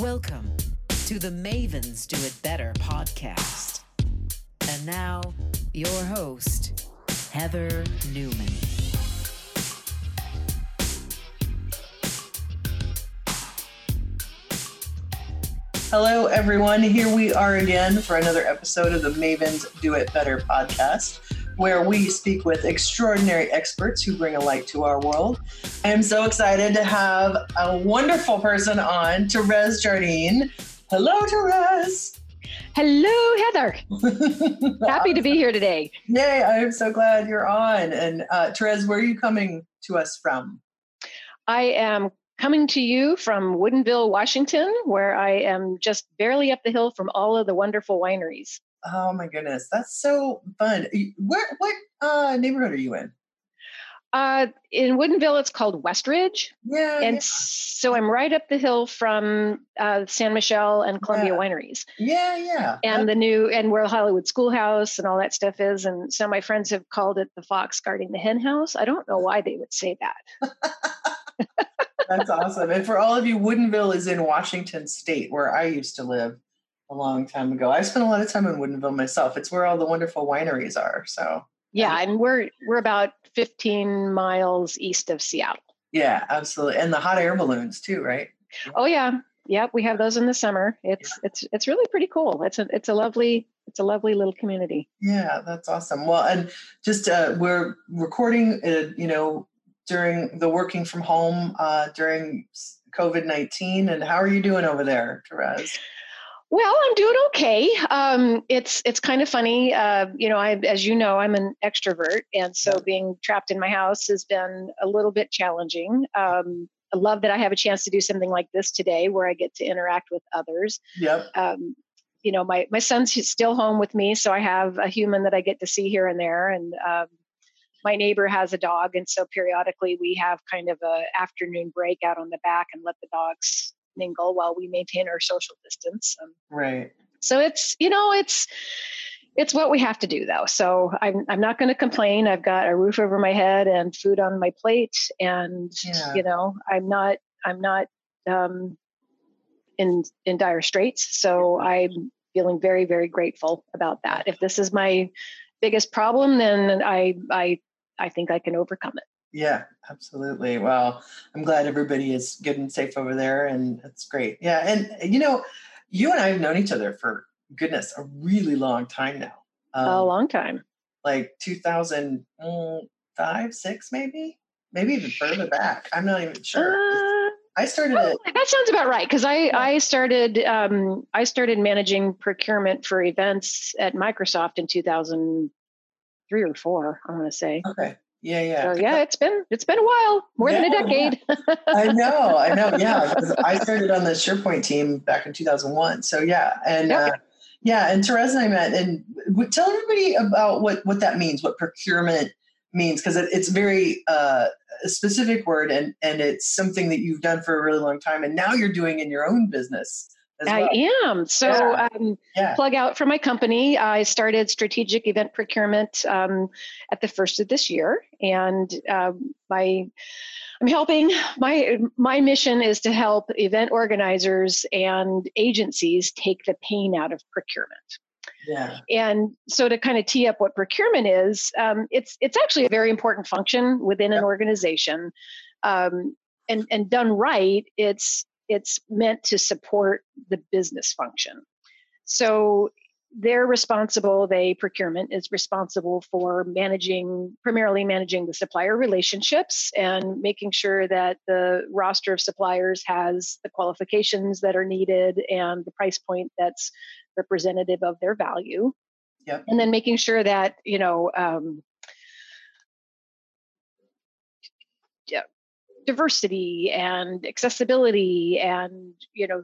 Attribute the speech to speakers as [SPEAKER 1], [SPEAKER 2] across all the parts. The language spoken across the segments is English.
[SPEAKER 1] Welcome to the Mavens Do It Better podcast. And now, your host, Heather Newman.
[SPEAKER 2] Hello, everyone. Here we are again for another episode of the Mavens Do It Better podcast, where we speak with extraordinary experts who bring a light to our world. I am so excited to have a wonderful person on, Therese Jardine. Hello, Therese.
[SPEAKER 3] Hello, Heather. Happy to be here today.
[SPEAKER 2] Yay, I'm so glad you're on. And uh, Therese, where are you coming to us from?
[SPEAKER 3] I am coming to you from Woodinville, Washington, where I am just barely up the hill from all of the wonderful wineries.
[SPEAKER 2] Oh my goodness, that's so fun. Where, what uh, neighborhood are you in?
[SPEAKER 3] Uh, in Woodinville, it's called Westridge.
[SPEAKER 2] Yeah.
[SPEAKER 3] And
[SPEAKER 2] yeah.
[SPEAKER 3] so I'm right up the hill from uh, Ste. Michelle and Columbia
[SPEAKER 2] Yeah.
[SPEAKER 3] Wineries.
[SPEAKER 2] Yeah, yeah.
[SPEAKER 3] And the new, and where Hollywood Schoolhouse and all that stuff is. And so my friends have called it the fox guarding the hen house. I don't know why they would say that.
[SPEAKER 2] That's awesome. And for all of you, Woodinville is in Washington State, where I used to live a long time ago. I spent a lot of time in Woodinville myself. It's where all the wonderful wineries are. So
[SPEAKER 3] Yeah, and we're we're about 15 miles east of Seattle.
[SPEAKER 2] yeah, absolutely. And the hot air balloons too, right?
[SPEAKER 3] Oh yeah, yep. We have those in the summer. It's it's it's really pretty cool. It's a it's a lovely it's a lovely little community.
[SPEAKER 2] Yeah, that's awesome. Well, and just uh, we're recording, uh, you know, during the working from home uh, during COVID nineteen. And how are you doing over there, Therese?
[SPEAKER 3] Well, I'm doing okay. Um, it's it's kind of funny. Uh, you know, I as you know, I'm an extrovert, and so being trapped in my house has been a little bit challenging. Um, I love that I have a chance to do something like this today, where I get to interact with others.
[SPEAKER 2] Yep.
[SPEAKER 3] um, you know, my my son's still home with me, so I have a human that I get to see here and there. And um, my neighbor has a dog, and so periodically we have kind of a afternoon break out on the back and let the dogs mingle while we maintain our social distance. Um,
[SPEAKER 2] Right.
[SPEAKER 3] so it's you know it's it's what we have to do though. So I'm I'm not going to complain. I've got a roof over my head and food on my plate, and
[SPEAKER 2] Yeah.
[SPEAKER 3] you know I'm not I'm not um, in in dire straits. So I'm feeling very very grateful about that. If this is my biggest problem, then I I I think I can overcome it.
[SPEAKER 2] Yeah, absolutely. Well, I'm glad everybody is good and safe over there, and it's great. Yeah, and you know, you and I have known each other for goodness a really long time now. Um,
[SPEAKER 3] a long time.
[SPEAKER 2] like 2005, six, maybe, maybe even further back. I'm not even sure.
[SPEAKER 3] Uh,
[SPEAKER 2] I started
[SPEAKER 3] Oh, that sounds about right because I, I started um, I started managing procurement for events at Microsoft in 2003 or four I want to say
[SPEAKER 2] Okay. Yeah, yeah.
[SPEAKER 3] so yeah it's been it's been a while more than a
[SPEAKER 2] Yeah,
[SPEAKER 3] decade
[SPEAKER 2] I know, I know. Yeah, I started on the SharePoint team back in 2001. So yeah, and
[SPEAKER 3] Yep.
[SPEAKER 2] uh, yeah, and Therese and I met. And tell everybody about what what that means, what procurement means, because it, it's very uh, a specific word, and and it's something that you've done for a really long time, and now you're doing in your own business well.
[SPEAKER 3] I am so
[SPEAKER 2] Yeah.
[SPEAKER 3] um,
[SPEAKER 2] Yeah.
[SPEAKER 3] plug out for my company I started strategic event procurement um, at the first of this year and um, my I'm helping my my mission is to help event organizers and agencies take the pain out of procurement.
[SPEAKER 2] Yeah.
[SPEAKER 3] And so to kind of tee up what procurement is, um, it's it's actually a very important function within an organization, um, and and done right, it's it's meant to support the business function. So they're responsible. They procurement is responsible for managing primarily managing the supplier relationships and making sure that the roster of suppliers has the qualifications that are needed and the price point that's representative of their value.
[SPEAKER 2] Yep.
[SPEAKER 3] And then making sure that you know um, yeah, diversity and accessibility and you know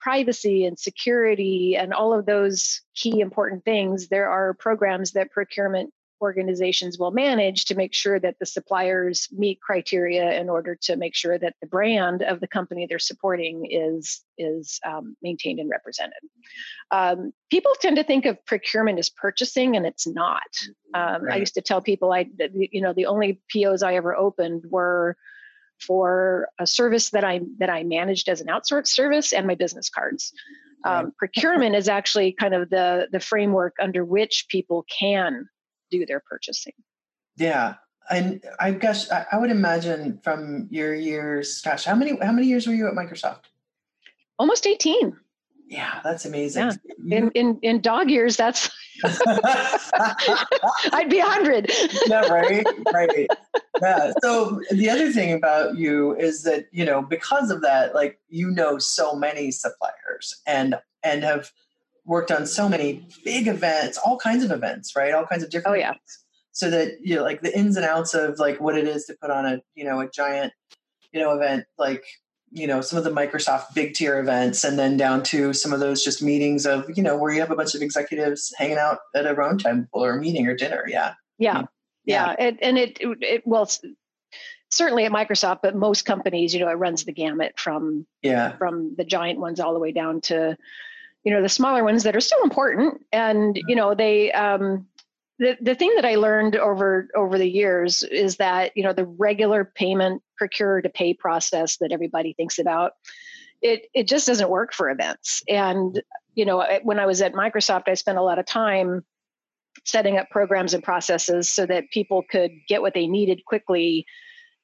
[SPEAKER 3] privacy and security and all of those key important things there are programs that procurement organizations will manage to make sure that the suppliers meet criteria in order to make sure that the brand of the company they're supporting is is um, maintained and represented. Um, people tend to think of procurement as purchasing, and it's not. Um, I used to tell people I, you know, the only POs I ever opened were for a service that I that I managed as an outsourced service and my business cards. Um, procurement is actually kind of the the framework under which people can do their purchasing.
[SPEAKER 2] Yeah, and I guess I would imagine from your years. Gosh, how many how many years were you at Microsoft?
[SPEAKER 3] Almost eighteen.
[SPEAKER 2] Yeah, that's amazing.
[SPEAKER 3] Yeah. In, in in dog years, that's I'd be hundred.
[SPEAKER 2] yeah, right, right. Yeah. So the other thing about you is that you know because of that, like you know so many suppliers and and have worked on so many big events, all kinds of events, right? All kinds of different.
[SPEAKER 3] Oh yeah.
[SPEAKER 2] Events, so that you know, like the ins and outs of like what it is to put on a you know a giant you know event like you know some of the microsoft big tier events and then down to some of those just meetings of you know where you have a bunch of executives hanging out at a round table or a meeting or dinner. Yeah.
[SPEAKER 3] Yeah. Yeah, yeah. It, and it, it well certainly at microsoft but most companies you know it runs the gamut from
[SPEAKER 2] yeah.
[SPEAKER 3] from the giant ones all the way down to you know the smaller ones that are still important. And you know they um the, the thing that I learned over over the years is that you know the regular payment procure to pay process that everybody thinks about it it just doesn't work for events and you know when I was at Microsoft I spent a lot of time setting up programs and processes so that people could get what they needed quickly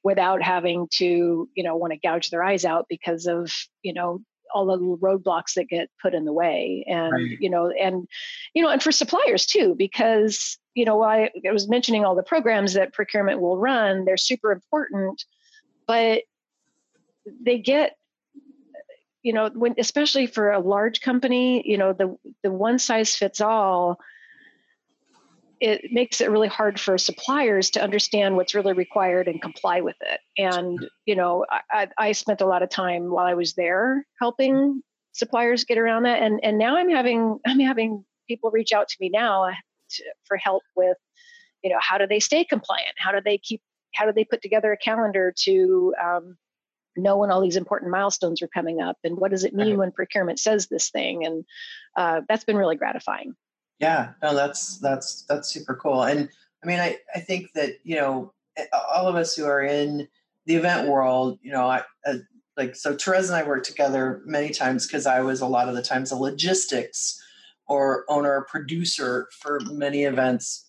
[SPEAKER 3] without having to you know want to gouge their eyes out because of you know all the little roadblocks that get put in the way and right. you know and you know and for suppliers too because you know I, I was mentioning all the programs that procurement will run they're super important but they get you know when especially for a large company you know the the one size fits all it makes it really hard for suppliers to understand what's really required and comply with it. And you know, I, I spent a lot of time while I was there helping suppliers get around that, and and now I'm having I'm having people reach out to me now to, for help with, you know, how do they stay compliant? How do they keep? How do they put together a calendar to um, know when all these important milestones are coming up, and what does it mean when procurement says this thing? And uh, that's been really gratifying.
[SPEAKER 2] Yeah, no, that's that's that's super cool. And I mean, I I think that you know all of us who are in the event world, you know, I, uh, like so Therese and I worked together many times because I was a lot of the times a logistics or owner producer for many events.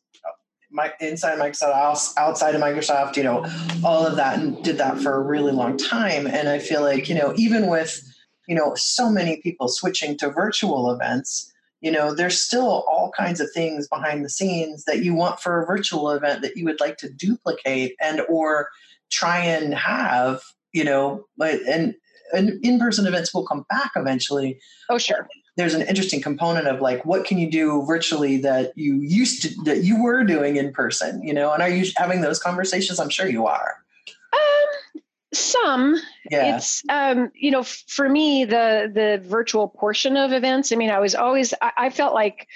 [SPEAKER 2] My inside Microsoft, outside of Microsoft, you know, all of that, and did that for a really long time. And I feel like you know, even with you know so many people switching to virtual events, you know there's still all kinds of things behind the scenes that you want for a virtual event that you would like to duplicate and or try and have you know but and, and in-person events will come back eventually.
[SPEAKER 3] Oh sure
[SPEAKER 2] there's an interesting component of like what can you do virtually that you used to that you were doing in person you know? And are you having those conversations? I'm sure you are.
[SPEAKER 3] Um some. Yeah. it's um you know for me the the virtual portion of events i mean i was always i, I felt like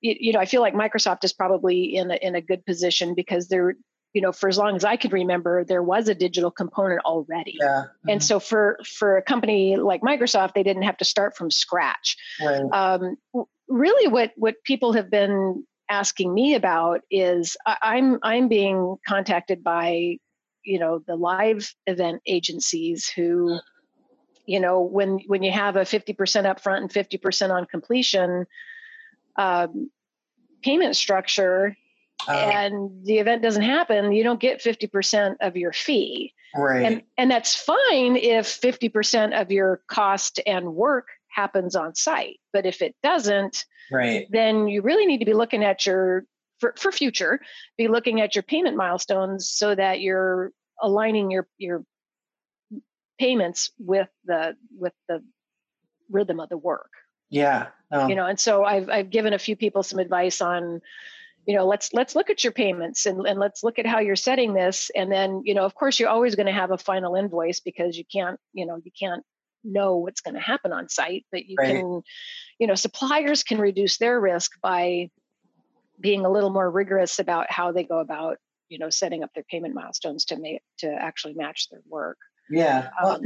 [SPEAKER 3] you, you, know i feel like microsoft is probably in a, in a good position because they're you know for as long as i could remember there was a digital component already
[SPEAKER 2] yeah. Mm-hmm.
[SPEAKER 3] and so for for a company like microsoft they didn't have to start from scratch
[SPEAKER 2] right.
[SPEAKER 3] um, really what what people have been asking me about is I, i'm i'm being contacted by you know the live event agencies who you know when when you have a 50% upfront and 50% on completion um, payment structure uh, and the event doesn't happen you don't get 50% of your fee.
[SPEAKER 2] Right.
[SPEAKER 3] And and that's fine if 50% of your cost and work happens on site but if it doesn't
[SPEAKER 2] right.
[SPEAKER 3] then you really need to be looking at your for, for future be looking at your payment milestones so that you're aligning your your payments with the with the rhythm of the work.
[SPEAKER 2] Yeah.
[SPEAKER 3] Um, you know and so i've i've given a few people some advice on you know let's let's look at your payments and, and let's look at how you're setting this. And then you know of course you're always going to have a final invoice because you can't you know you can't know what's going to happen on site but you right. can you know suppliers can reduce their risk by being a little more rigorous about how they go about you know setting up their payment milestones to make to actually match their work.
[SPEAKER 2] Yeah. Well, um,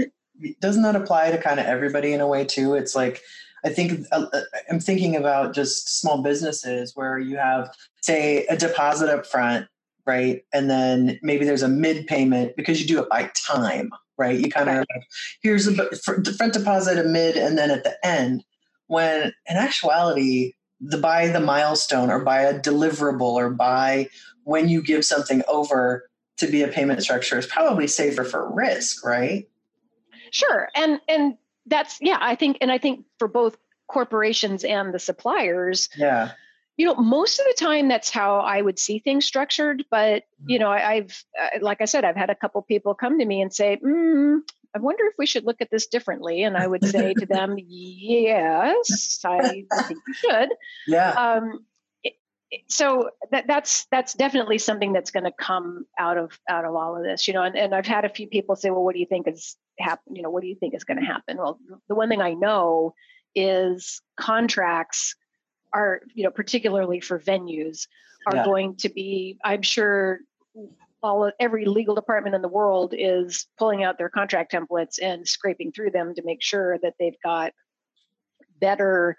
[SPEAKER 2] doesn't that apply to kind of everybody in a way too? It's like i think uh, uh, i'm thinking about just small businesses where you have say a deposit up front right? And then maybe there's a mid payment because you do it by time, right? You kind of
[SPEAKER 3] Right.
[SPEAKER 2] like, here's a front deposit, a mid, and then at the end. When in actuality, the by the milestone or by a deliverable or by when you give something over to be a payment structure is probably safer for risk, right?
[SPEAKER 3] Sure. And and that's yeah, I think and I think for both corporations and the suppliers,
[SPEAKER 2] Yeah.
[SPEAKER 3] you know, most of the time that's how I would see things structured. But you know, I, I've uh, like I said, I've had a couple people come to me and say, mm, "I wonder if we should look at this differently." And I would say to them, "Yes, I think you should."
[SPEAKER 2] Yeah.
[SPEAKER 3] um, it- it- so that, that's that's definitely something that's going to come out of out of all of this you know and, and i've had a few people say well what do you think is happen you know what do you think is going to happen well the one thing i know is contracts are you know particularly for venues are
[SPEAKER 2] Yeah.
[SPEAKER 3] going to be i'm sure all of, every legal department in the world is pulling out their contract templates and scraping through them to make sure that they've got better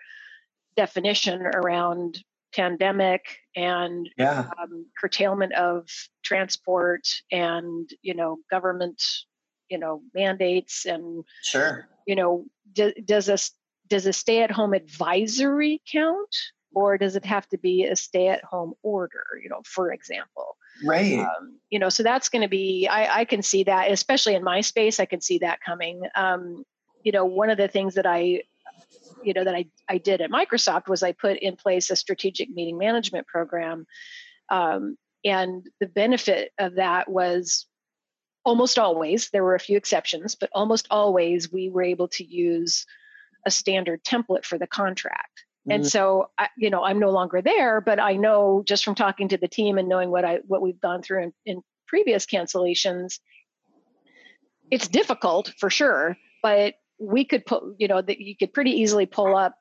[SPEAKER 3] definition around pandemic and
[SPEAKER 2] Yeah.
[SPEAKER 3] um, curtailment of transport and you know government you know mandates and
[SPEAKER 2] Sure.
[SPEAKER 3] you know do, does a does a stay at home advisory count or does it have to be a stay at home order you know for example
[SPEAKER 2] Right.
[SPEAKER 3] um, you know so that's going to be I, I can see that especially in my space i can see that coming um, you know one of the things that i you know that I, I did at microsoft was i put in place a strategic meeting management program um, and the benefit of that was almost always there were a few exceptions but almost always we were able to use a standard template for the contract and
[SPEAKER 2] Mhm.
[SPEAKER 3] so I, you know i'm no longer there but i know just from talking to the team and knowing what i what we've gone through in, in previous cancellations it's difficult for sure but we could put you know that you could pretty easily pull up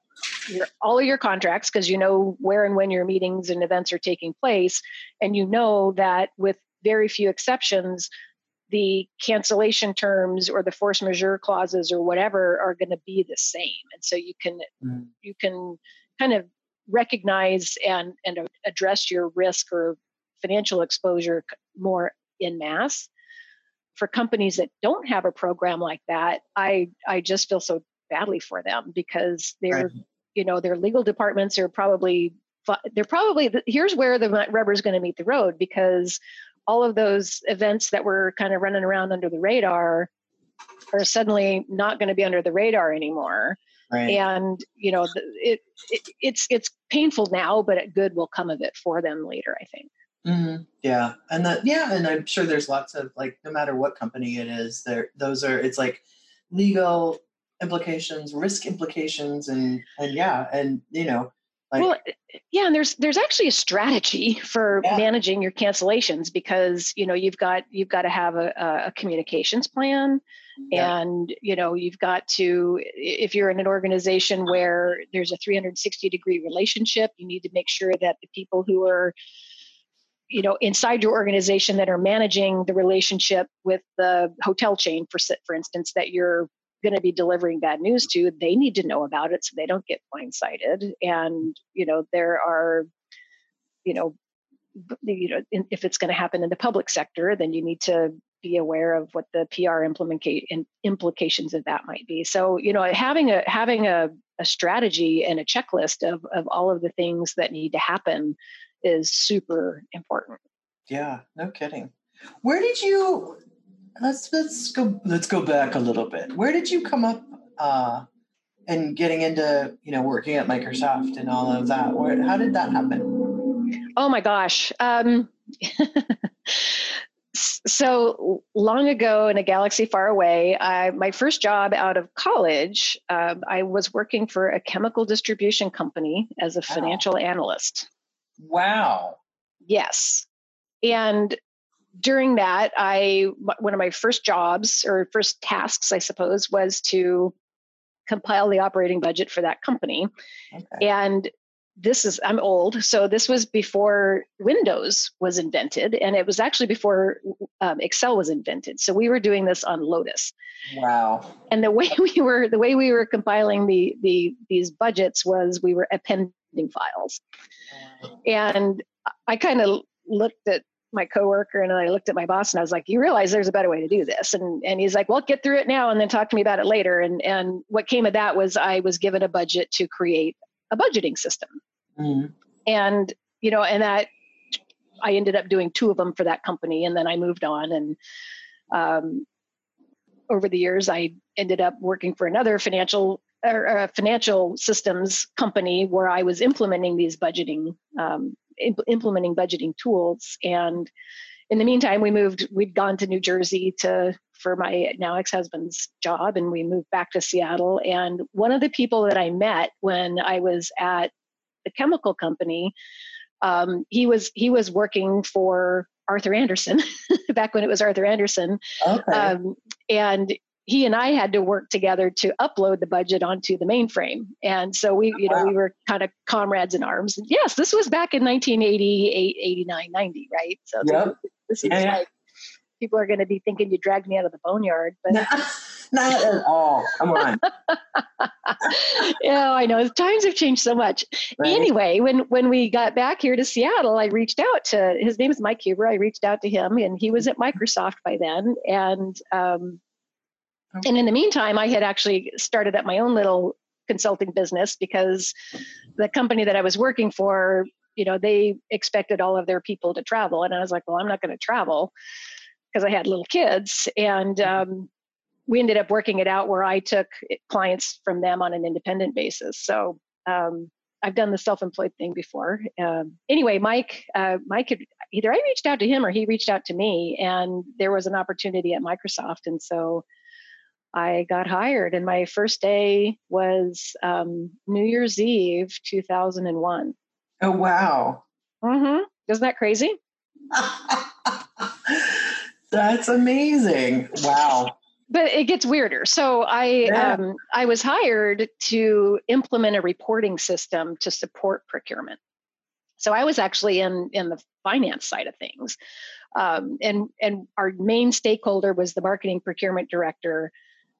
[SPEAKER 3] your all of your contracts because you know where and when your meetings and events are taking place and you know that with very few exceptions the cancellation terms or the force majeure clauses or whatever are going to be the same and so you can
[SPEAKER 2] Mhm.
[SPEAKER 3] you can kind of recognize and and address your risk or financial exposure more in mass for companies that don't have a program like that i i just feel so badly for them because they're
[SPEAKER 2] Right.
[SPEAKER 3] you know their legal departments are probably they're probably here's where the rubber is going to meet the road because all of those events that were kind of running around under the radar are suddenly not going to be under the radar anymore.
[SPEAKER 2] Right.
[SPEAKER 3] and you know it, it it's it's painful now but good will come of it for them later i think.
[SPEAKER 2] Hmm Yeah, and that yeah, and I'm sure there's lots of like no matter what company it is, there those are it's like legal implications, risk implications, and and yeah, and you know, like
[SPEAKER 3] well eh, eh, yeah and there's there's actually a strategy for
[SPEAKER 2] Yeah.
[SPEAKER 3] managing your cancellations because you know you've got you've got to have a, a- a communications plan
[SPEAKER 2] Yeah.
[SPEAKER 3] and you know you've got to if you're in an organization where there's a 360 degree relationship you need to make sure that the people who are you know inside your organization that are managing the relationship with the hotel chain for for instance that you're going to be delivering bad news to they need to know about it so they don't get blindsided and you know there are you know you know if it's going to happen in the public sector then you need to be aware of what the PR implications of that might be. So, you know, having a having a, a strategy and a checklist of of all of the things that need to happen is super important.
[SPEAKER 2] yeah, no kidding. Where did you? Let's let's go let's go back a little bit. Where did you come up? uh and getting into you know working at Microsoft and all of that. Where how did that happen?
[SPEAKER 3] Oh my gosh. Um, so long ago in a galaxy far away, I, my first job out of college, um, I was working for a chemical distribution company as a
[SPEAKER 2] Wow.
[SPEAKER 3] financial analyst.
[SPEAKER 2] Wow.
[SPEAKER 3] Yes. And during that, I one of my first jobs or first tasks, I suppose, was to compile the operating budget for that company.
[SPEAKER 2] Okay.
[SPEAKER 3] And this is I'm old, so this was before Windows was invented, and it was actually before um, Excel was invented. So we were doing this on Lotus,
[SPEAKER 2] Wow.
[SPEAKER 3] and the way we were the way we were compiling the the these budgets was we were appending files and I kind of looked at my coworker and I looked at my boss and I was like, "You realize there's a better way to do this?" And and he's like, "Well, get through it now and then talk to me about it later." And and what came of that was I was given a budget to create a budgeting system, mm. and you know, and that I ended up doing two of them for that company, and then I moved on. And um, over the years, I ended up working for another financial or, a financial systems company where I was implementing these budgeting um, imp- implementing budgeting tools. And in the meantime, we moved. We'd gone to New Jersey to for my now ex-husband's job, and we moved back to Seattle. And one of the people that I met when I was at the chemical company, um, he was he was working for Arthur Andersen back when it was Arthur Andersen. Okay. Um, and he and I had to work together to upload the budget onto the mainframe. And so we, you know, wow. we were kind of comrades in arms. And yes, this was back in 1988, 89, 90, right? So
[SPEAKER 2] yep.
[SPEAKER 3] this, is yeah. like, people are going to be thinking you dragged me out of the boneyard, but
[SPEAKER 2] not at all. Come on.
[SPEAKER 3] yeah, I know. Times have changed so much. Right. Anyway, when when we got back here to Seattle, I reached out to his name is Mike Huber. I reached out to him, and he was at Microsoft by then, and um, and in the meantime, I had actually started up my own little consulting business because the company that I was working for, you know, they expected all of their people to travel. And I was like, well, I'm not going to travel because I had little kids. And mm-hmm. um, we ended up working it out where I took clients from them on an independent basis. So um, I've done the self-employed thing before. Um, anyway, Mike, uh, Mike had, either I reached out to him or he reached out to me, and there was an opportunity at Microsoft, and so I got hired, and my first day was um, New Year's Eve, 2001.
[SPEAKER 2] Oh, wow.
[SPEAKER 3] Mm-hmm. Isn't that crazy?
[SPEAKER 2] That's amazing. Wow.
[SPEAKER 3] But it gets weirder. So I yeah. um, I was hired to implement a reporting system to support procurement. So I was actually in in the finance side of things, um, and and our main stakeholder was the marketing procurement director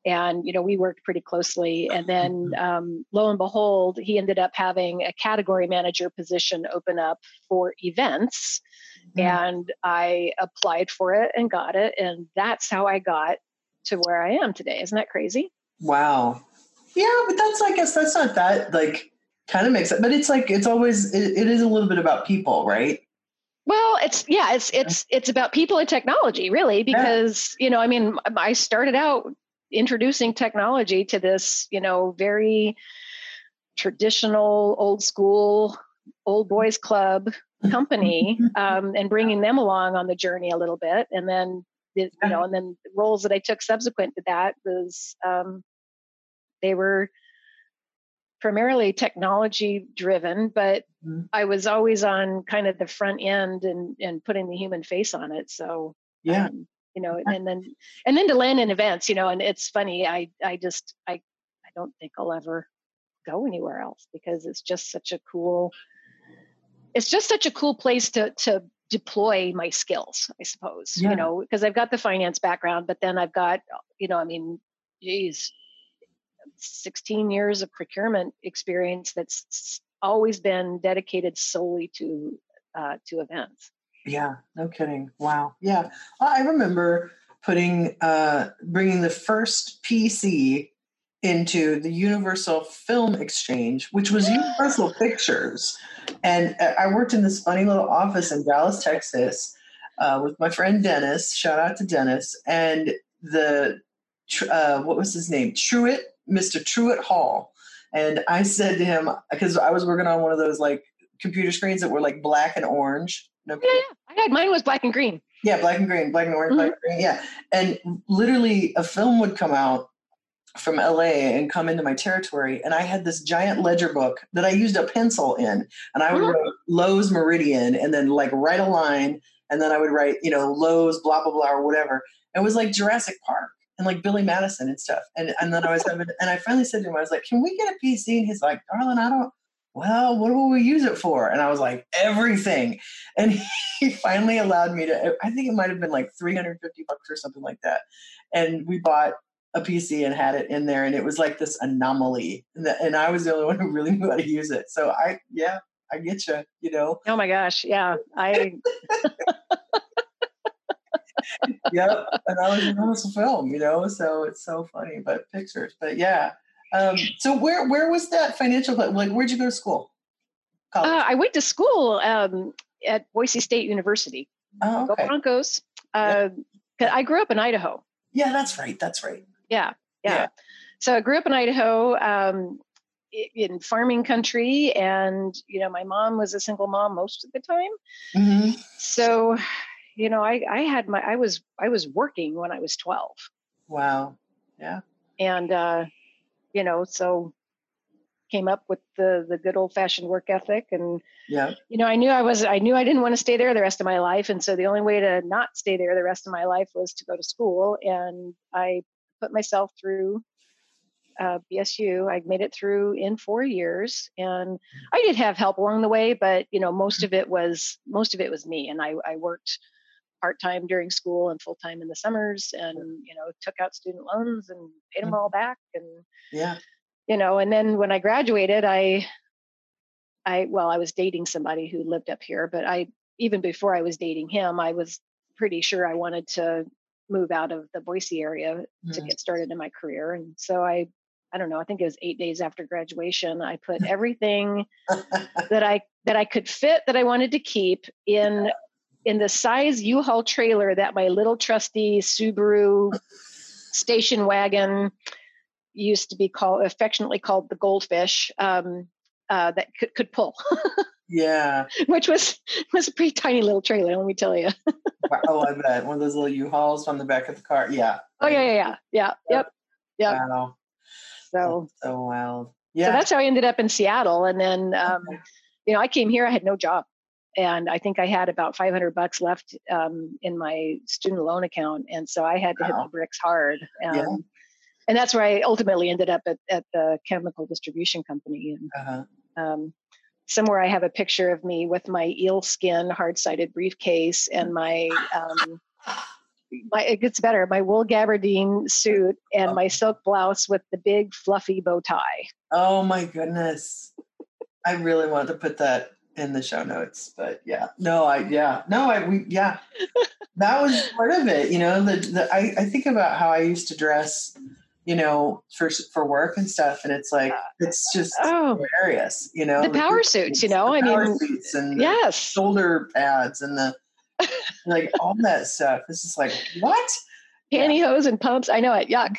[SPEAKER 3] and you know we worked pretty closely. And then mm-hmm. um, lo and behold he ended up having a category manager position open up for events. Mm-hmm. and i applied for it and got it. And that's how i got to where i am today. Isn't that crazy?
[SPEAKER 2] Wow. Yeah but that's i guess that's not that like kind of makes it but it's like it's always it, it is a little bit about people right?
[SPEAKER 3] Well, it's yeah, it's it's it's about people and technology, really, because yeah. you know, I mean, I started out introducing technology to this, you know, very traditional, old school, old boys club company, um, and bringing them along on the journey a little bit, and then you know, and then the roles that I took subsequent to that was um, they were primarily technology driven, but mm-hmm. I was always on kind of the front end and and putting the human face on it. So
[SPEAKER 2] yeah, um,
[SPEAKER 3] you know, and then and then to land in events, you know, and it's funny. I I just I I don't think I'll ever go anywhere else because it's just such a cool. It's just such a cool place to to deploy my skills, I suppose. Yeah. You know, because I've got the finance background, but then I've got, you know, I mean, geez, 16 years of procurement experience that's always been dedicated solely to uh, to events.
[SPEAKER 2] Yeah, no kidding. Wow. Yeah, I remember putting uh, bringing the first PC into the Universal Film Exchange, which was Universal Pictures, and I worked in this funny little office in Dallas, Texas, uh, with my friend Dennis. Shout out to Dennis and the uh, what was his name? Truett, Mr. Truett Hall. And I said to him because I was working on one of those like computer screens that were like black and orange
[SPEAKER 3] no yeah, yeah. I had mine was black and green.
[SPEAKER 2] Yeah, black and green, black and orange, mm-hmm. black and green. Yeah. And literally a film would come out from LA and come into my territory. And I had this giant ledger book that I used a pencil in. And I would mm-hmm. write Loews Meridian and then like write a line. And then I would write, you know, Loews, blah, blah, blah, or whatever. It was like Jurassic Park and like Billy Madison and stuff. And and then I was having, and I finally said to him, I was like, can we get a PC? And he's like, darling, I don't, well, what will we use it for? And I was like, everything. And he finally allowed me to, I think it might have been like 350 bucks or something like that. And we bought a PC and had it in there. And it was like this anomaly. And, the, and I was the only one who really knew how to use it. So I, yeah, I get you, you know.
[SPEAKER 3] Oh my gosh. Yeah. I,
[SPEAKER 2] yep. And I was in a film, you know, so it's so funny, but pictures. But yeah. Um, so where where was that financial like where'd you go to school?
[SPEAKER 3] Uh, I went to school um, at Boise State University.
[SPEAKER 2] Oh, okay.
[SPEAKER 3] Go Broncos. Uh, I grew up in Idaho.
[SPEAKER 2] Yeah, that's right. That's right.
[SPEAKER 3] Yeah, yeah. yeah. So I grew up in Idaho. Um, in farming country and you know my mom was a single mom most of the time
[SPEAKER 2] mm-hmm.
[SPEAKER 3] so you know i i had my i was i was working when i was 12
[SPEAKER 2] wow yeah
[SPEAKER 3] and uh you know so came up with the the good old fashioned work ethic and
[SPEAKER 2] yeah.
[SPEAKER 3] you know i knew i was i knew i didn't want to stay there the rest of my life. And so the only way to not stay there the rest of my life was to go to school. And i put myself through uh, BSU. I made it through in four years, and I did have help along the way, but you know most of it was most of it was me, and I, I worked part time during school and full time in the summers, and you know took out student loans and paid them mm. all back, and
[SPEAKER 2] yeah,
[SPEAKER 3] you know, and then when I graduated, I I well I was dating somebody who lived up here, but I even before I was dating him, I was pretty sure I wanted to move out of the Boise area mm. to get started in my career. And so I I don't know, I think it was eight days after graduation. I put everything that I that I could fit that I wanted to keep in in the size U-Haul trailer that my little trusty Subaru station wagon used to be called affectionately called the goldfish um, uh, that could, could pull.
[SPEAKER 2] yeah,
[SPEAKER 3] which was was a pretty tiny little trailer. Let me tell you.
[SPEAKER 2] oh, I bet one of those little U-Hauls on the back of the car. Yeah.
[SPEAKER 3] Oh yeah, yeah, yeah, yeah. Yep. Yep.
[SPEAKER 2] Wow.
[SPEAKER 3] So
[SPEAKER 2] that's so wild. Yeah.
[SPEAKER 3] So that's how I ended up in Seattle. And then, um, you know, I came here, I had no job. And I think I had about 500 bucks left um, in my student loan account. And so I had to wow. hit the bricks hard. Um, yeah. And that's where I ultimately ended up at, at the chemical distribution company. And
[SPEAKER 2] uh-huh.
[SPEAKER 3] um, somewhere I have a picture of me with my eel skin hard sided briefcase and my um, my it gets better my wool gabardine suit and my silk blouse with the big fluffy bow tie
[SPEAKER 2] oh my goodness i really want to put that in the show notes but yeah. No i yeah. No i we yeah. That was part of it you know the, the I, I think about how i used to dress you know for for work and stuff and it's like uh, it's just oh, hilarious you know
[SPEAKER 3] the power suits you know i mean
[SPEAKER 2] and
[SPEAKER 3] yes.
[SPEAKER 2] shoulder pads and the like all that stuff. This is like what?
[SPEAKER 3] Pantyhose yeah. and pumps. I know it. Yuck.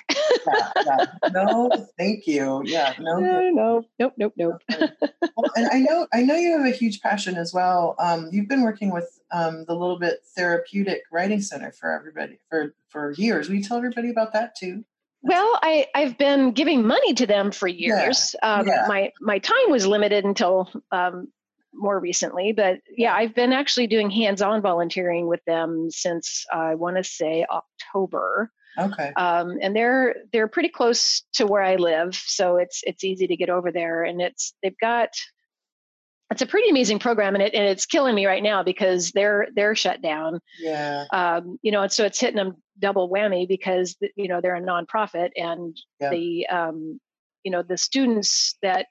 [SPEAKER 2] yeah, yeah. No, thank you. Yeah, no,
[SPEAKER 3] no, no, nope, nope, nope.
[SPEAKER 2] well, and I know, I know you have a huge passion as well. Um, you've been working with um, the Little Bit Therapeutic Riding Center for everybody for for years. Will you tell everybody about that too?
[SPEAKER 3] Well, I, I've been giving money to them for years. Yeah, um, yeah. My my time was limited until um, more recently, but yeah, I've been actually doing hands-on volunteering with them since I want to say October.
[SPEAKER 2] Okay.
[SPEAKER 3] Um, and they're they're pretty close to where I live, so it's it's easy to get over there. And it's they've got it's a pretty amazing program, and it and it's killing me right now because they're they're shut down.
[SPEAKER 2] Yeah.
[SPEAKER 3] Um, you know, and so it's hitting them double whammy because you know they're a nonprofit, and yeah. the um, you know the students that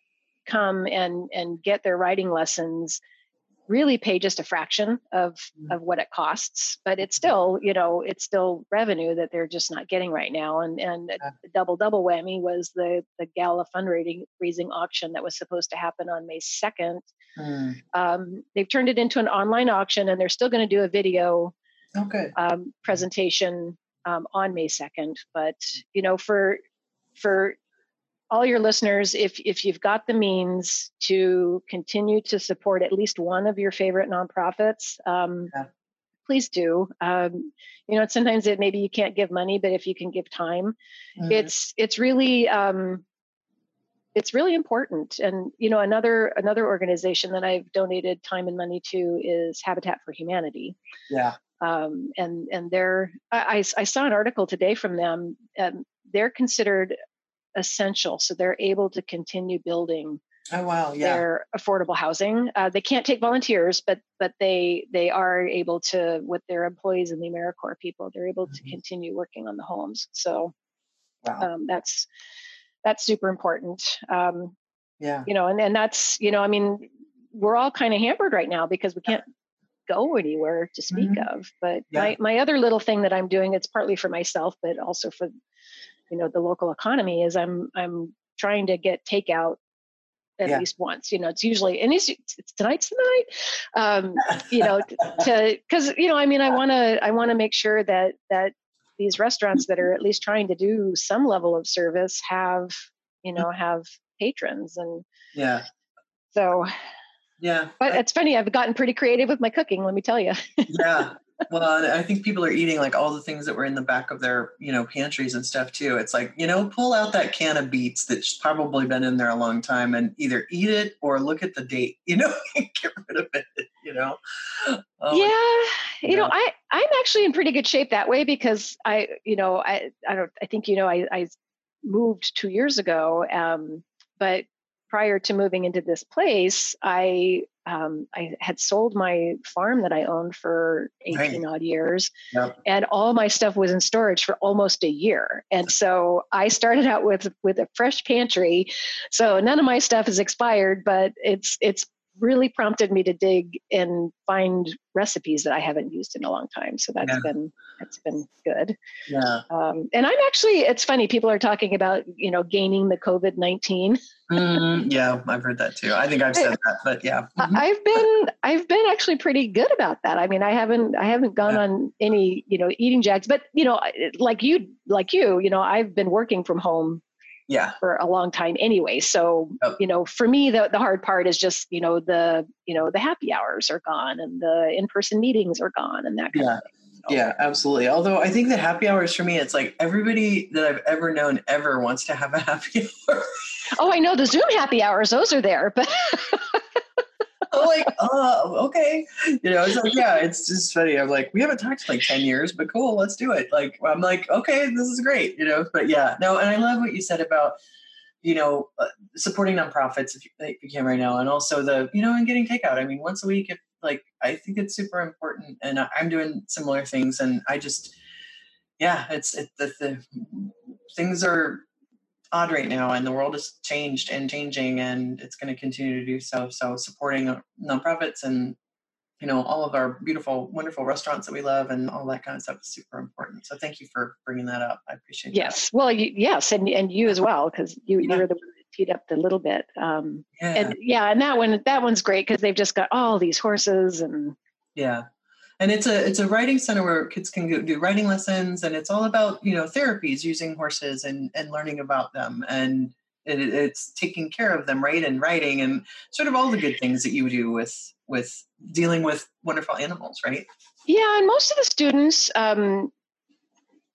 [SPEAKER 3] come and and get their riding lessons really pay just a fraction of mm. of what it costs but it's mm-hmm. still you know it's still revenue that they're just not getting right now and and yeah. the double double whammy was the the gala fundraising raising auction that was supposed to happen on may 2nd
[SPEAKER 2] mm.
[SPEAKER 3] um, they've turned it into an online auction and they're still going to do a video
[SPEAKER 2] okay.
[SPEAKER 3] um, presentation um, on may 2nd but you know for for all your listeners, if if you've got the means to continue to support at least one of your favorite nonprofits, um, yeah. please do. Um, you know, sometimes it maybe you can't give money, but if you can give time, mm-hmm. it's it's really um, it's really important. And you know, another another organization that I've donated time and money to is Habitat for Humanity.
[SPEAKER 2] Yeah.
[SPEAKER 3] Um, and and they're I, I saw an article today from them. Um, they're considered essential. So they're able to continue building
[SPEAKER 2] oh wow yeah
[SPEAKER 3] their affordable housing uh, they can't take volunteers but but they they are able to with their employees and the americorps people they're able mm-hmm. to continue working on the homes so wow. um, that's that's super important um,
[SPEAKER 2] yeah
[SPEAKER 3] you know and, and that's you know i mean we're all kind of hampered right now because we can't go anywhere to speak
[SPEAKER 2] Mhm.
[SPEAKER 3] of. But
[SPEAKER 2] Yeah.
[SPEAKER 3] my my other little thing that I'm doing, it's partly for myself, but also for you know the local economy, is I'm I'm trying to get takeout at
[SPEAKER 2] Yeah.
[SPEAKER 3] least once. You know, it's usually and it's, it's tonight's the night. Um, you know, to because you know, I mean, I want to I want to make sure that that these restaurants that are at least trying to do some level of service have you know have patrons and
[SPEAKER 2] yeah,
[SPEAKER 3] so
[SPEAKER 2] yeah.
[SPEAKER 3] but
[SPEAKER 2] I-
[SPEAKER 3] it's funny i've gotten pretty creative with my cooking let me tell you
[SPEAKER 2] yeah. Well, and I think people are eating like all the things that were in the back of their, you know, pantries and stuff too. It's like, you know, pull out that can of beets that's probably been in there a long time and either eat it or look at the date, you know, get rid of it, you know. Oh,
[SPEAKER 3] yeah you know
[SPEAKER 2] yeah.
[SPEAKER 3] i i'm actually in pretty good shape that way because i you know i i don't i think you know i i moved two years ago um but prior to moving into this place i um, I had sold my farm that I owned for 18 odd years,
[SPEAKER 2] Yep.
[SPEAKER 3] and all my stuff was in storage for almost a year. And so I started out with with a fresh pantry. So none of my stuff is expired, but it's it's really prompted me to dig and find recipes that I haven't used in a long time. So that's
[SPEAKER 2] Yeah.
[SPEAKER 3] been that's been good.
[SPEAKER 2] Yeah.
[SPEAKER 3] Um, and I'm actually it's funny people are talking about you know gaining the COVID nineteen.
[SPEAKER 2] Mm, yeah, I've heard that too. I think I've said that, but yeah. Mhm.
[SPEAKER 3] I- I've been I've been actually pretty good about that. I mean, I haven't I haven't gone
[SPEAKER 2] Yeah.
[SPEAKER 3] on any you know eating jags, but you know, like you like you, you know, I've been working from home
[SPEAKER 2] Yeah.
[SPEAKER 3] for a long time anyway. So
[SPEAKER 2] Yep.
[SPEAKER 3] you know, for me, the the hard part is just you know the you know the happy hours are gone and the in person meetings are gone and that kind
[SPEAKER 2] Yeah.
[SPEAKER 3] of thing. So-
[SPEAKER 2] Yeah, absolutely. Although I think the happy hours for me, it's like everybody that I've ever known ever wants to have a happy hour.
[SPEAKER 3] Oh, I know the Zoom happy hours; those are there, but
[SPEAKER 2] I'm like, oh, okay. You know, it's like, yeah, it's just funny. I'm like, we haven't talked in like 10 years, but cool, let's do it. Like, I'm like, okay, this is great, you know, but yeah, no, and I love what you said about, you know, uh, supporting nonprofits if you, if you can right now. And also the, you know, and getting takeout. I mean, once a week, if like, I think it's super important and I- I'm doing similar things and I just, yeah, it's, it, the, the things are odd right now and the world has changed and changing and it's going to continue to do so so supporting uh, nonprofits and you know all of our beautiful wonderful restaurants that we love and all that kind of stuff is super important so thank you for bringing that up i appreciate it.
[SPEAKER 3] yes, well, you, yes, and and you as well because you
[SPEAKER 2] Yeah.
[SPEAKER 3] you're the one that teed up the little bit. Um,
[SPEAKER 2] yeah
[SPEAKER 3] and yeah, and that one that one's great because they've just got all these horses and
[SPEAKER 2] yeah and it's a it's a riding center where kids can do riding lessons and it's all about you know therapies using horses and and learning about them. And it, it's taking care of them right and riding and sort of all the good things that you do with with dealing with wonderful animals right?
[SPEAKER 3] Yeah, and most of the students, um,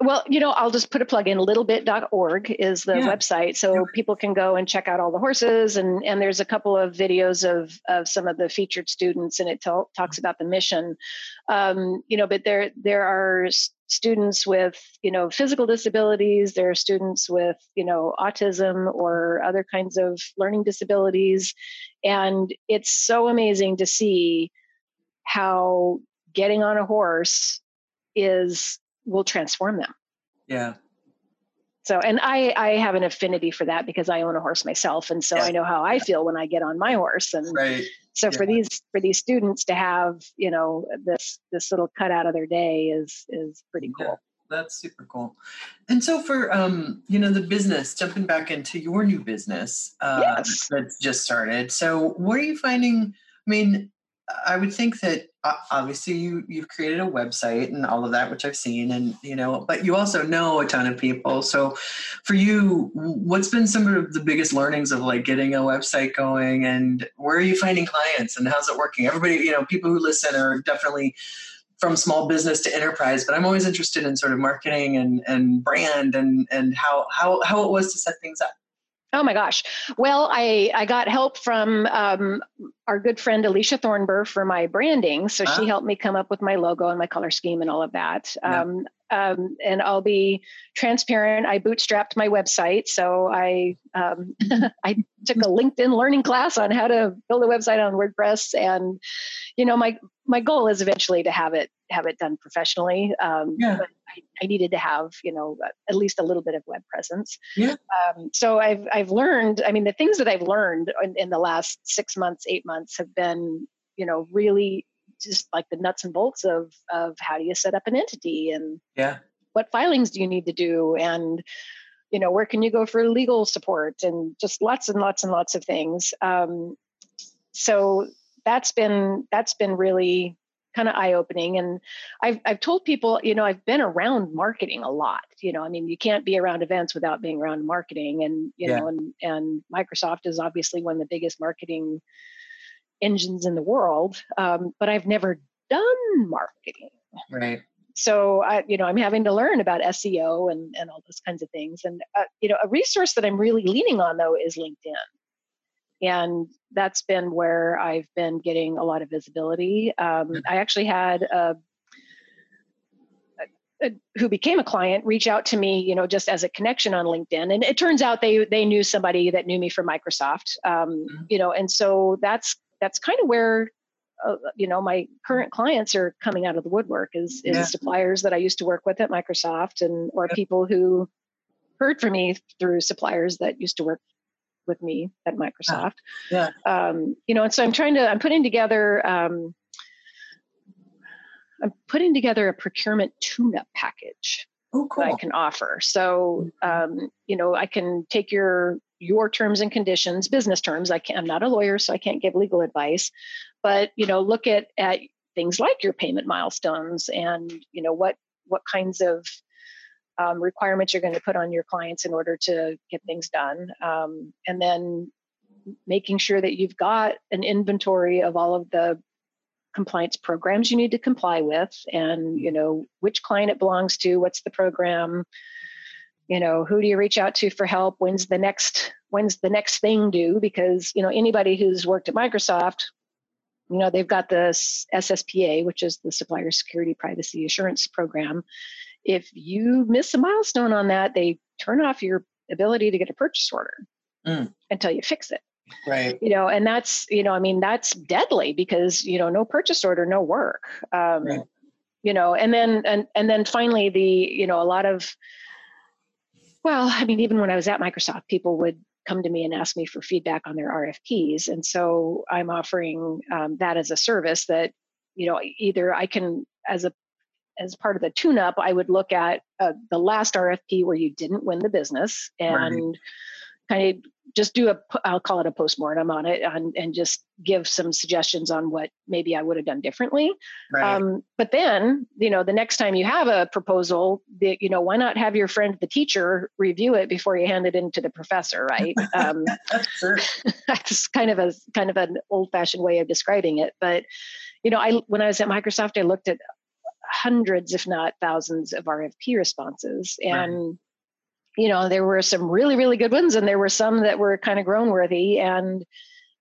[SPEAKER 3] well, you know, I'll just put a plug in. Littlebit.org is the
[SPEAKER 2] Yeah.
[SPEAKER 3] website, so
[SPEAKER 2] Yeah.
[SPEAKER 3] people can go and check out all the horses. and And there's a couple of videos of of some of the featured students, and it tal- talks about the mission. Um, you know, but there there are students with you know physical disabilities. There are students with you know autism or other kinds of learning disabilities, and it's so amazing to see how getting on a horse is will transform them.
[SPEAKER 2] Yeah.
[SPEAKER 3] So and i i have an affinity for that because i own a horse myself and so
[SPEAKER 2] Yeah.
[SPEAKER 3] i know how i feel when i get on my horse and
[SPEAKER 2] right.
[SPEAKER 3] so for these for these students to have you know this this little cut out of their day is is pretty cool.
[SPEAKER 2] Yeah. that's super cool. And so for um you know the business jumping back into your new business uh
[SPEAKER 3] Yes.
[SPEAKER 2] that's just started. So what are you finding? I mean i would think that Uh, obviously you you've created a website and all of that which i've seen and you know but you also know a ton of people. So for you what's been some of the biggest learnings of like getting a website going and where are you finding clients and how's it working? Everybody you know people who listen are definitely from small business to enterprise but i'm always interested in sort of marketing and and brand and and how how how it was to set things up
[SPEAKER 3] Oh my gosh. Well, I, I got help from um, our good friend Alicia Thornburg for my branding. So
[SPEAKER 2] Ah.
[SPEAKER 3] she helped me come up with my logo and my color scheme and all of that.
[SPEAKER 2] Yeah.
[SPEAKER 3] Um, um, and I'll be transparent. I bootstrapped my website. So I um, I took a LinkedIn learning class on how to build a website on WordPress. And you know, my my goal is eventually to have it have it done professionally. Um,
[SPEAKER 2] Yeah.
[SPEAKER 3] But I, I needed to have you know at least a little bit of web presence
[SPEAKER 2] Yeah.
[SPEAKER 3] um, so I've I've learned. I mean, the things that I've learned in, in the last six months, eight months have been, you know, really just like the nuts and bolts of of how do you set up an entity and
[SPEAKER 2] yeah
[SPEAKER 3] what filings do you need to do and you know where can you go for legal support and just lots and lots and lots of things um, so that's been that's been really kind of eye opening and I've I've told people you know I've been around marketing a lot you know I mean you can't be around events without being around marketing and you yeah. know and and Microsoft is obviously one of the biggest marketing engines in the world um, but I've never done marketing
[SPEAKER 2] right
[SPEAKER 3] so I, you know, I'm having to learn about SEO and and all those kinds of things. And uh, you know, a resource that I'm really leaning on though is LinkedIn, and that's been where I've been getting a lot of visibility. Um. I actually had a, who became a client reach out to me, you know, just as a connection on LinkedIn, and it turns out they they knew somebody that knew me from Microsoft, um, mm-hmm. you know, and so that's that's kind of where uh, you know my current clients are coming out of the woodwork is, is yeah. suppliers that i used to work with at microsoft and or yeah. people who heard from me through suppliers that used to work with me at microsoft
[SPEAKER 2] yeah
[SPEAKER 3] um, you know and so i'm trying to i'm putting together um, i'm putting together a procurement tune-up package
[SPEAKER 2] oh, cool.
[SPEAKER 3] that i can offer so mm-hmm. um, you know i can take your your terms and conditions business terms. I can't i'm not a lawyer so i can't give legal advice. But you know look at at things like your payment milestones and you know what what kinds of um, requirements you're going to put on your clients in order to get things done. Um, and then making sure that you've got an inventory of all of the compliance programs you need to comply with and you know which client it belongs to what's the program you know who do you reach out to for help when's the next when's the next thing due because you know anybody who's worked at microsoft you know, they've got the SSPA, which is the Supplier Security Privacy Assurance Program. If you miss a milestone on that, they turn off your ability to get a purchase order mm. until you fix it.
[SPEAKER 2] Right.
[SPEAKER 3] You know, and that's, you know, I mean, that's deadly because, you know, no purchase order, no work. Um, right. You know, and then, and, and then finally the, you know, a lot of, well, I mean, even when I was at Microsoft, people would come to me and ask me for feedback on their RFPs. And so I'm offering um, that as a service that, you know, either I can, as a as part of the tune-up, I would look at uh, the last RFP where you didn't win the business and right. Kind of just do a i'll call it a postmortem on it and, and just give some suggestions on what maybe i would have done differently. Right. um, but then you know the next time you have a proposal the, you know why not have your friend the teacher review it before you hand it in to the professor right? Um, that's kind of a kind of an old fashioned way of describing it but you know i when i was at microsoft i looked at hundreds if not thousands of rfp responses and right you know there were some really really good ones and there were some that were kind of groan worthy. And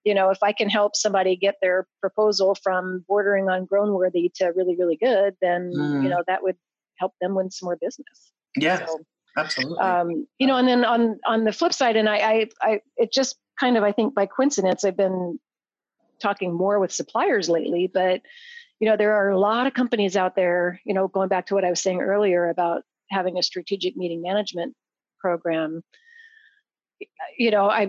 [SPEAKER 3] you know if i can help somebody get their proposal from bordering on groan worthy to really really good then mm. you know that would help them win some more business.
[SPEAKER 2] Yeah so, absolutely.
[SPEAKER 3] um, you know and then on on the flip side and I, I i it just kind of i think by coincidence i've been talking more with suppliers lately but you know there are a lot of companies out there you know going back to what i was saying earlier about having a strategic meeting management program you know I,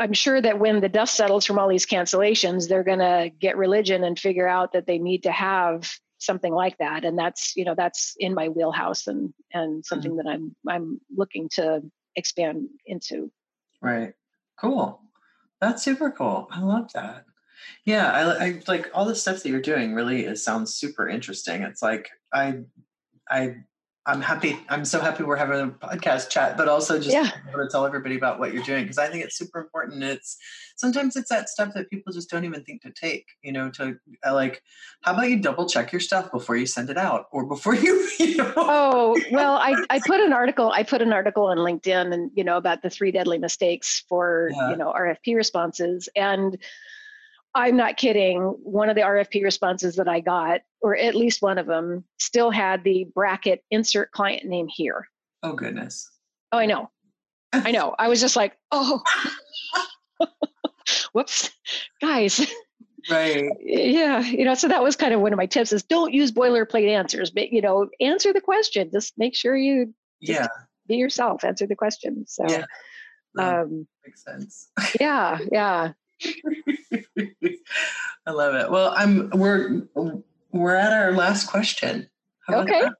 [SPEAKER 3] i'm sure that when the dust settles from all these cancellations they're going to get religion and figure out that they need to have something like that. And that's you know that's in my wheelhouse and and something mm-hmm. that i'm i'm looking to expand into.
[SPEAKER 2] Right. Cool. That's super cool. I love that. Yeah I, I like all the stuff that you're doing really it sounds super interesting. It's like i i I'm happy. I'm so happy we're having a podcast chat, but also just yeah. to tell everybody about what you're doing because I think it's super important. It's sometimes it's that stuff that people just don't even think to take. You know, to uh, like, how about you double check your stuff before you send it out or before you. you know?
[SPEAKER 3] Oh well, I I put an article. I put an article on LinkedIn and you know about the three deadly mistakes for yeah. you know RFP responses and I'm not kidding. One of the RFP responses that I got, or at least one of them, still had the bracket insert client name here.
[SPEAKER 2] Oh, goodness.
[SPEAKER 3] Oh, I know. I know. I was just like, oh, whoops, guys.
[SPEAKER 2] Right.
[SPEAKER 3] Yeah. You know, so that was kind of one of my tips is don't use boilerplate answers, but, you know, answer the question. Just make sure you
[SPEAKER 2] yeah
[SPEAKER 3] be yourself, answer the question. So,
[SPEAKER 2] yeah. Um, makes sense.
[SPEAKER 3] yeah. Yeah
[SPEAKER 2] I love it. Well, I'm we're we're at our last question.
[SPEAKER 3] okay. That?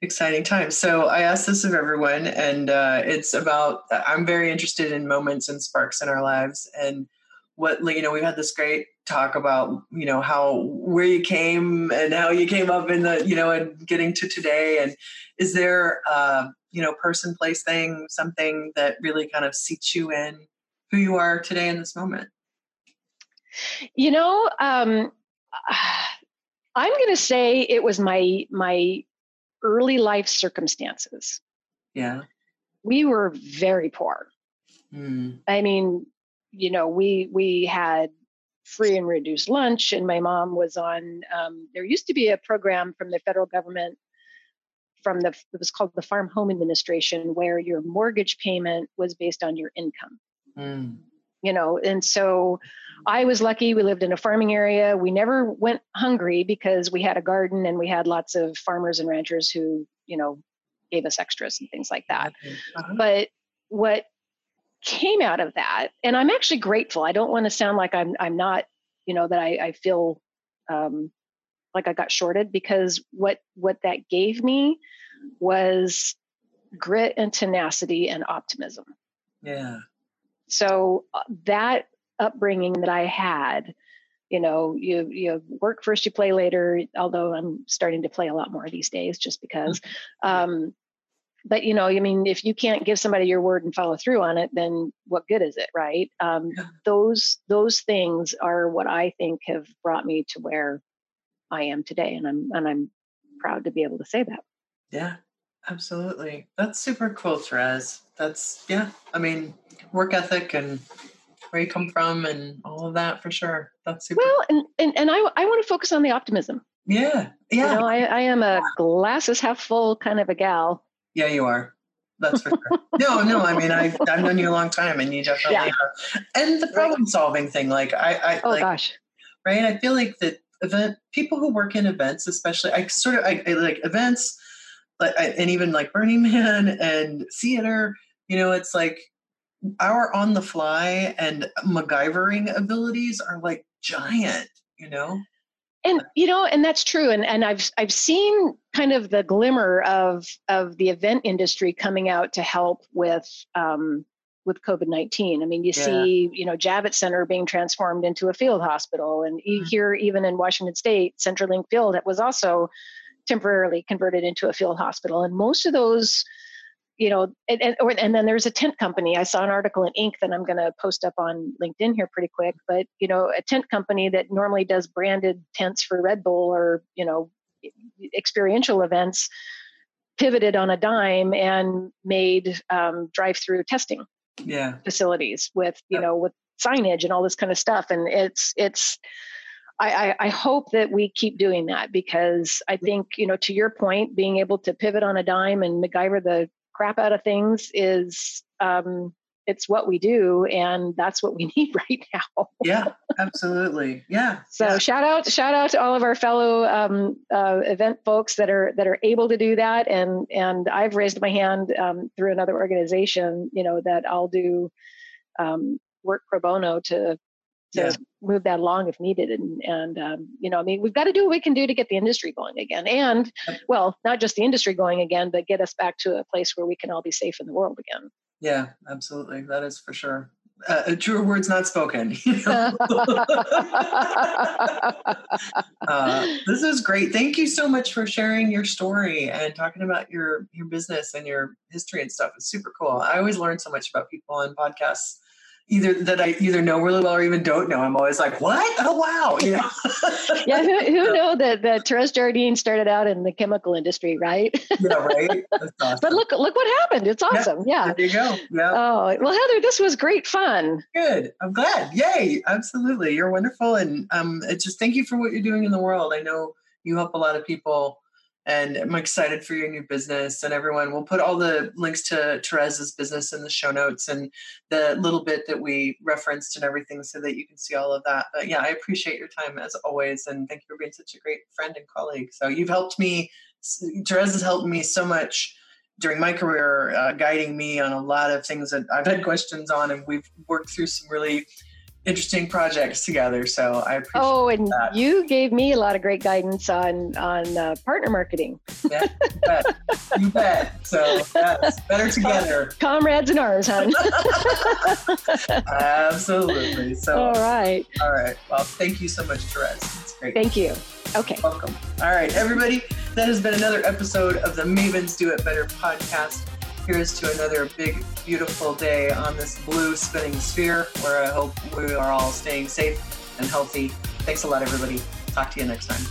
[SPEAKER 2] Exciting time. So I asked this of everyone, and uh, it's about. I'm very interested in moments and sparks in our lives, and what like you know. We've had this great talk about you know how where you came and how you came up in the you know and getting to today. And is there uh, you know person, place, thing, something that really kind of seats you in who you are today in this moment?
[SPEAKER 3] You know, um, I'm going to say it was my my early life circumstances.
[SPEAKER 2] Yeah.
[SPEAKER 3] We were very poor. Mm. I mean, you know, we we had free and reduced lunch, and my mom was on. Um, there used to be a program from the federal government, from the it was called the Farm Home Administration, where your mortgage payment was based on your income. Mm you know and so i was lucky we lived in a farming area. We never went hungry because we had a garden and we had lots of farmers and ranchers who you know gave us extras and things like that. Uh-huh. but what came out of that and i'm actually grateful i don't want to sound like i'm i'm not you know that i, I feel um, like i got shorted because what what that gave me was grit and tenacity and optimism.
[SPEAKER 2] Yeah
[SPEAKER 3] so uh, that upbringing that I had, you know, you you work first, you play later. Although I'm starting to play a lot more these days, just because. Um, but you know, I mean, if you can't give somebody your word and follow through on it, then what good is it, right? Um, those those things are what I think have brought me to where I am today, and I'm and I'm proud to be able to say that.
[SPEAKER 2] Yeah, absolutely. That's super cool, Therese. That's yeah. I mean, work ethic and where you come from and all of that for sure. That's super.
[SPEAKER 3] Well, and and, and I I want to focus on the optimism.
[SPEAKER 2] Yeah, yeah.
[SPEAKER 3] You know, I I am a glasses half full kind of a gal.
[SPEAKER 2] Yeah, you are. That's for sure. no, no. I mean, I I've known you a long time, and you definitely yeah. are. And the problem solving thing, like I, I
[SPEAKER 3] oh
[SPEAKER 2] like,
[SPEAKER 3] gosh,
[SPEAKER 2] right? I feel like that event people who work in events, especially, I sort of I, I like events, like and even like Burning Man and theater. You know, it's like our on the fly and MacGyvering abilities are like giant, you know?
[SPEAKER 3] And you know, and that's true. And and I've I've seen kind of the glimmer of of the event industry coming out to help with um, with COVID nineteen. I mean, you yeah. see, you know, Javits Center being transformed into a field hospital, and mm-hmm. here even in Washington State, CenturyLink Field that was also temporarily converted into a field hospital. And most of those you know, and, and, or, and then there's a tent company. I saw an article in Inc. that I'm going to post up on LinkedIn here pretty quick. But you know, a tent company that normally does branded tents for Red Bull or you know, experiential events, pivoted on a dime and made um, drive-through testing
[SPEAKER 2] yeah.
[SPEAKER 3] facilities with you know with signage and all this kind of stuff. And it's it's. I, I, hope that we keep doing that because I think, you know, to your point, being able to pivot on a dime and MacGyver the crap out of things is um, it's what we do and that's what we need right now.
[SPEAKER 2] Yeah absolutely. Yeah.
[SPEAKER 3] So
[SPEAKER 2] yeah.
[SPEAKER 3] shout out shout out to all of our fellow um, uh, event folks that are that are able to do that and and i've raised my hand um, through another organization you know that i'll do um, work pro bono to to yeah. move that along if needed. And, and um, you know, I mean, we've got to do what we can do to get the industry going again. And, well, not just the industry going again, but get us back to a place where we can all be safe in the world again.
[SPEAKER 2] Yeah, absolutely. That is for sure. Uh, truer words not spoken. uh, this is great. Thank you so much for sharing your story and talking about your your business and your history and stuff. It's super cool. I always learn so much about people on podcasts either that I either know really well or even don't know. I'm always like, what? Oh wow, you know.
[SPEAKER 3] yeah, who, who know that that Therese Jardine started out in the chemical industry, right?
[SPEAKER 2] yeah, right. Awesome.
[SPEAKER 3] But look, look what happened. It's awesome. Yeah.
[SPEAKER 2] yeah. There you go. Yeah.
[SPEAKER 3] Oh well, Heather, this was great fun.
[SPEAKER 2] Good. I'm glad. Yay! Absolutely, you're wonderful, and um, it's just thank you for what you're doing in the world. I know you help a lot of people and I'm excited for your new business and everyone. We'll put all the links to Therese's business in the show notes and the little bit that we referenced and everything so that you can see all of that. But yeah, I appreciate your time as always and thank you for being such a great friend and colleague. So you've helped me, Therese has helped me so much during my career, uh, guiding me on a lot of things that I've had questions on and we've worked through some really interesting projects together. So I appreciate
[SPEAKER 3] Oh, and
[SPEAKER 2] that.
[SPEAKER 3] you gave me a lot of great guidance on on uh, partner marketing,
[SPEAKER 2] Yeah, you bet. You bet. So yes, better together.
[SPEAKER 3] comrades in arms, hon.
[SPEAKER 2] Absolutely. So
[SPEAKER 3] All right.
[SPEAKER 2] all right. Well, thank you so much, Therese. It's great.
[SPEAKER 3] Thank you. Okay.
[SPEAKER 2] Welcome. All right, everybody. That has been another episode of the Mavens Do It Better podcast. Here's to another big, beautiful day on this blue spinning sphere where I hope we are all staying safe and healthy. Thanks a lot, everybody. Talk to you next time.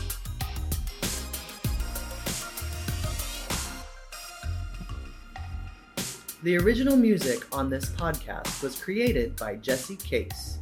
[SPEAKER 2] The original music on this podcast was created by Jesse Case.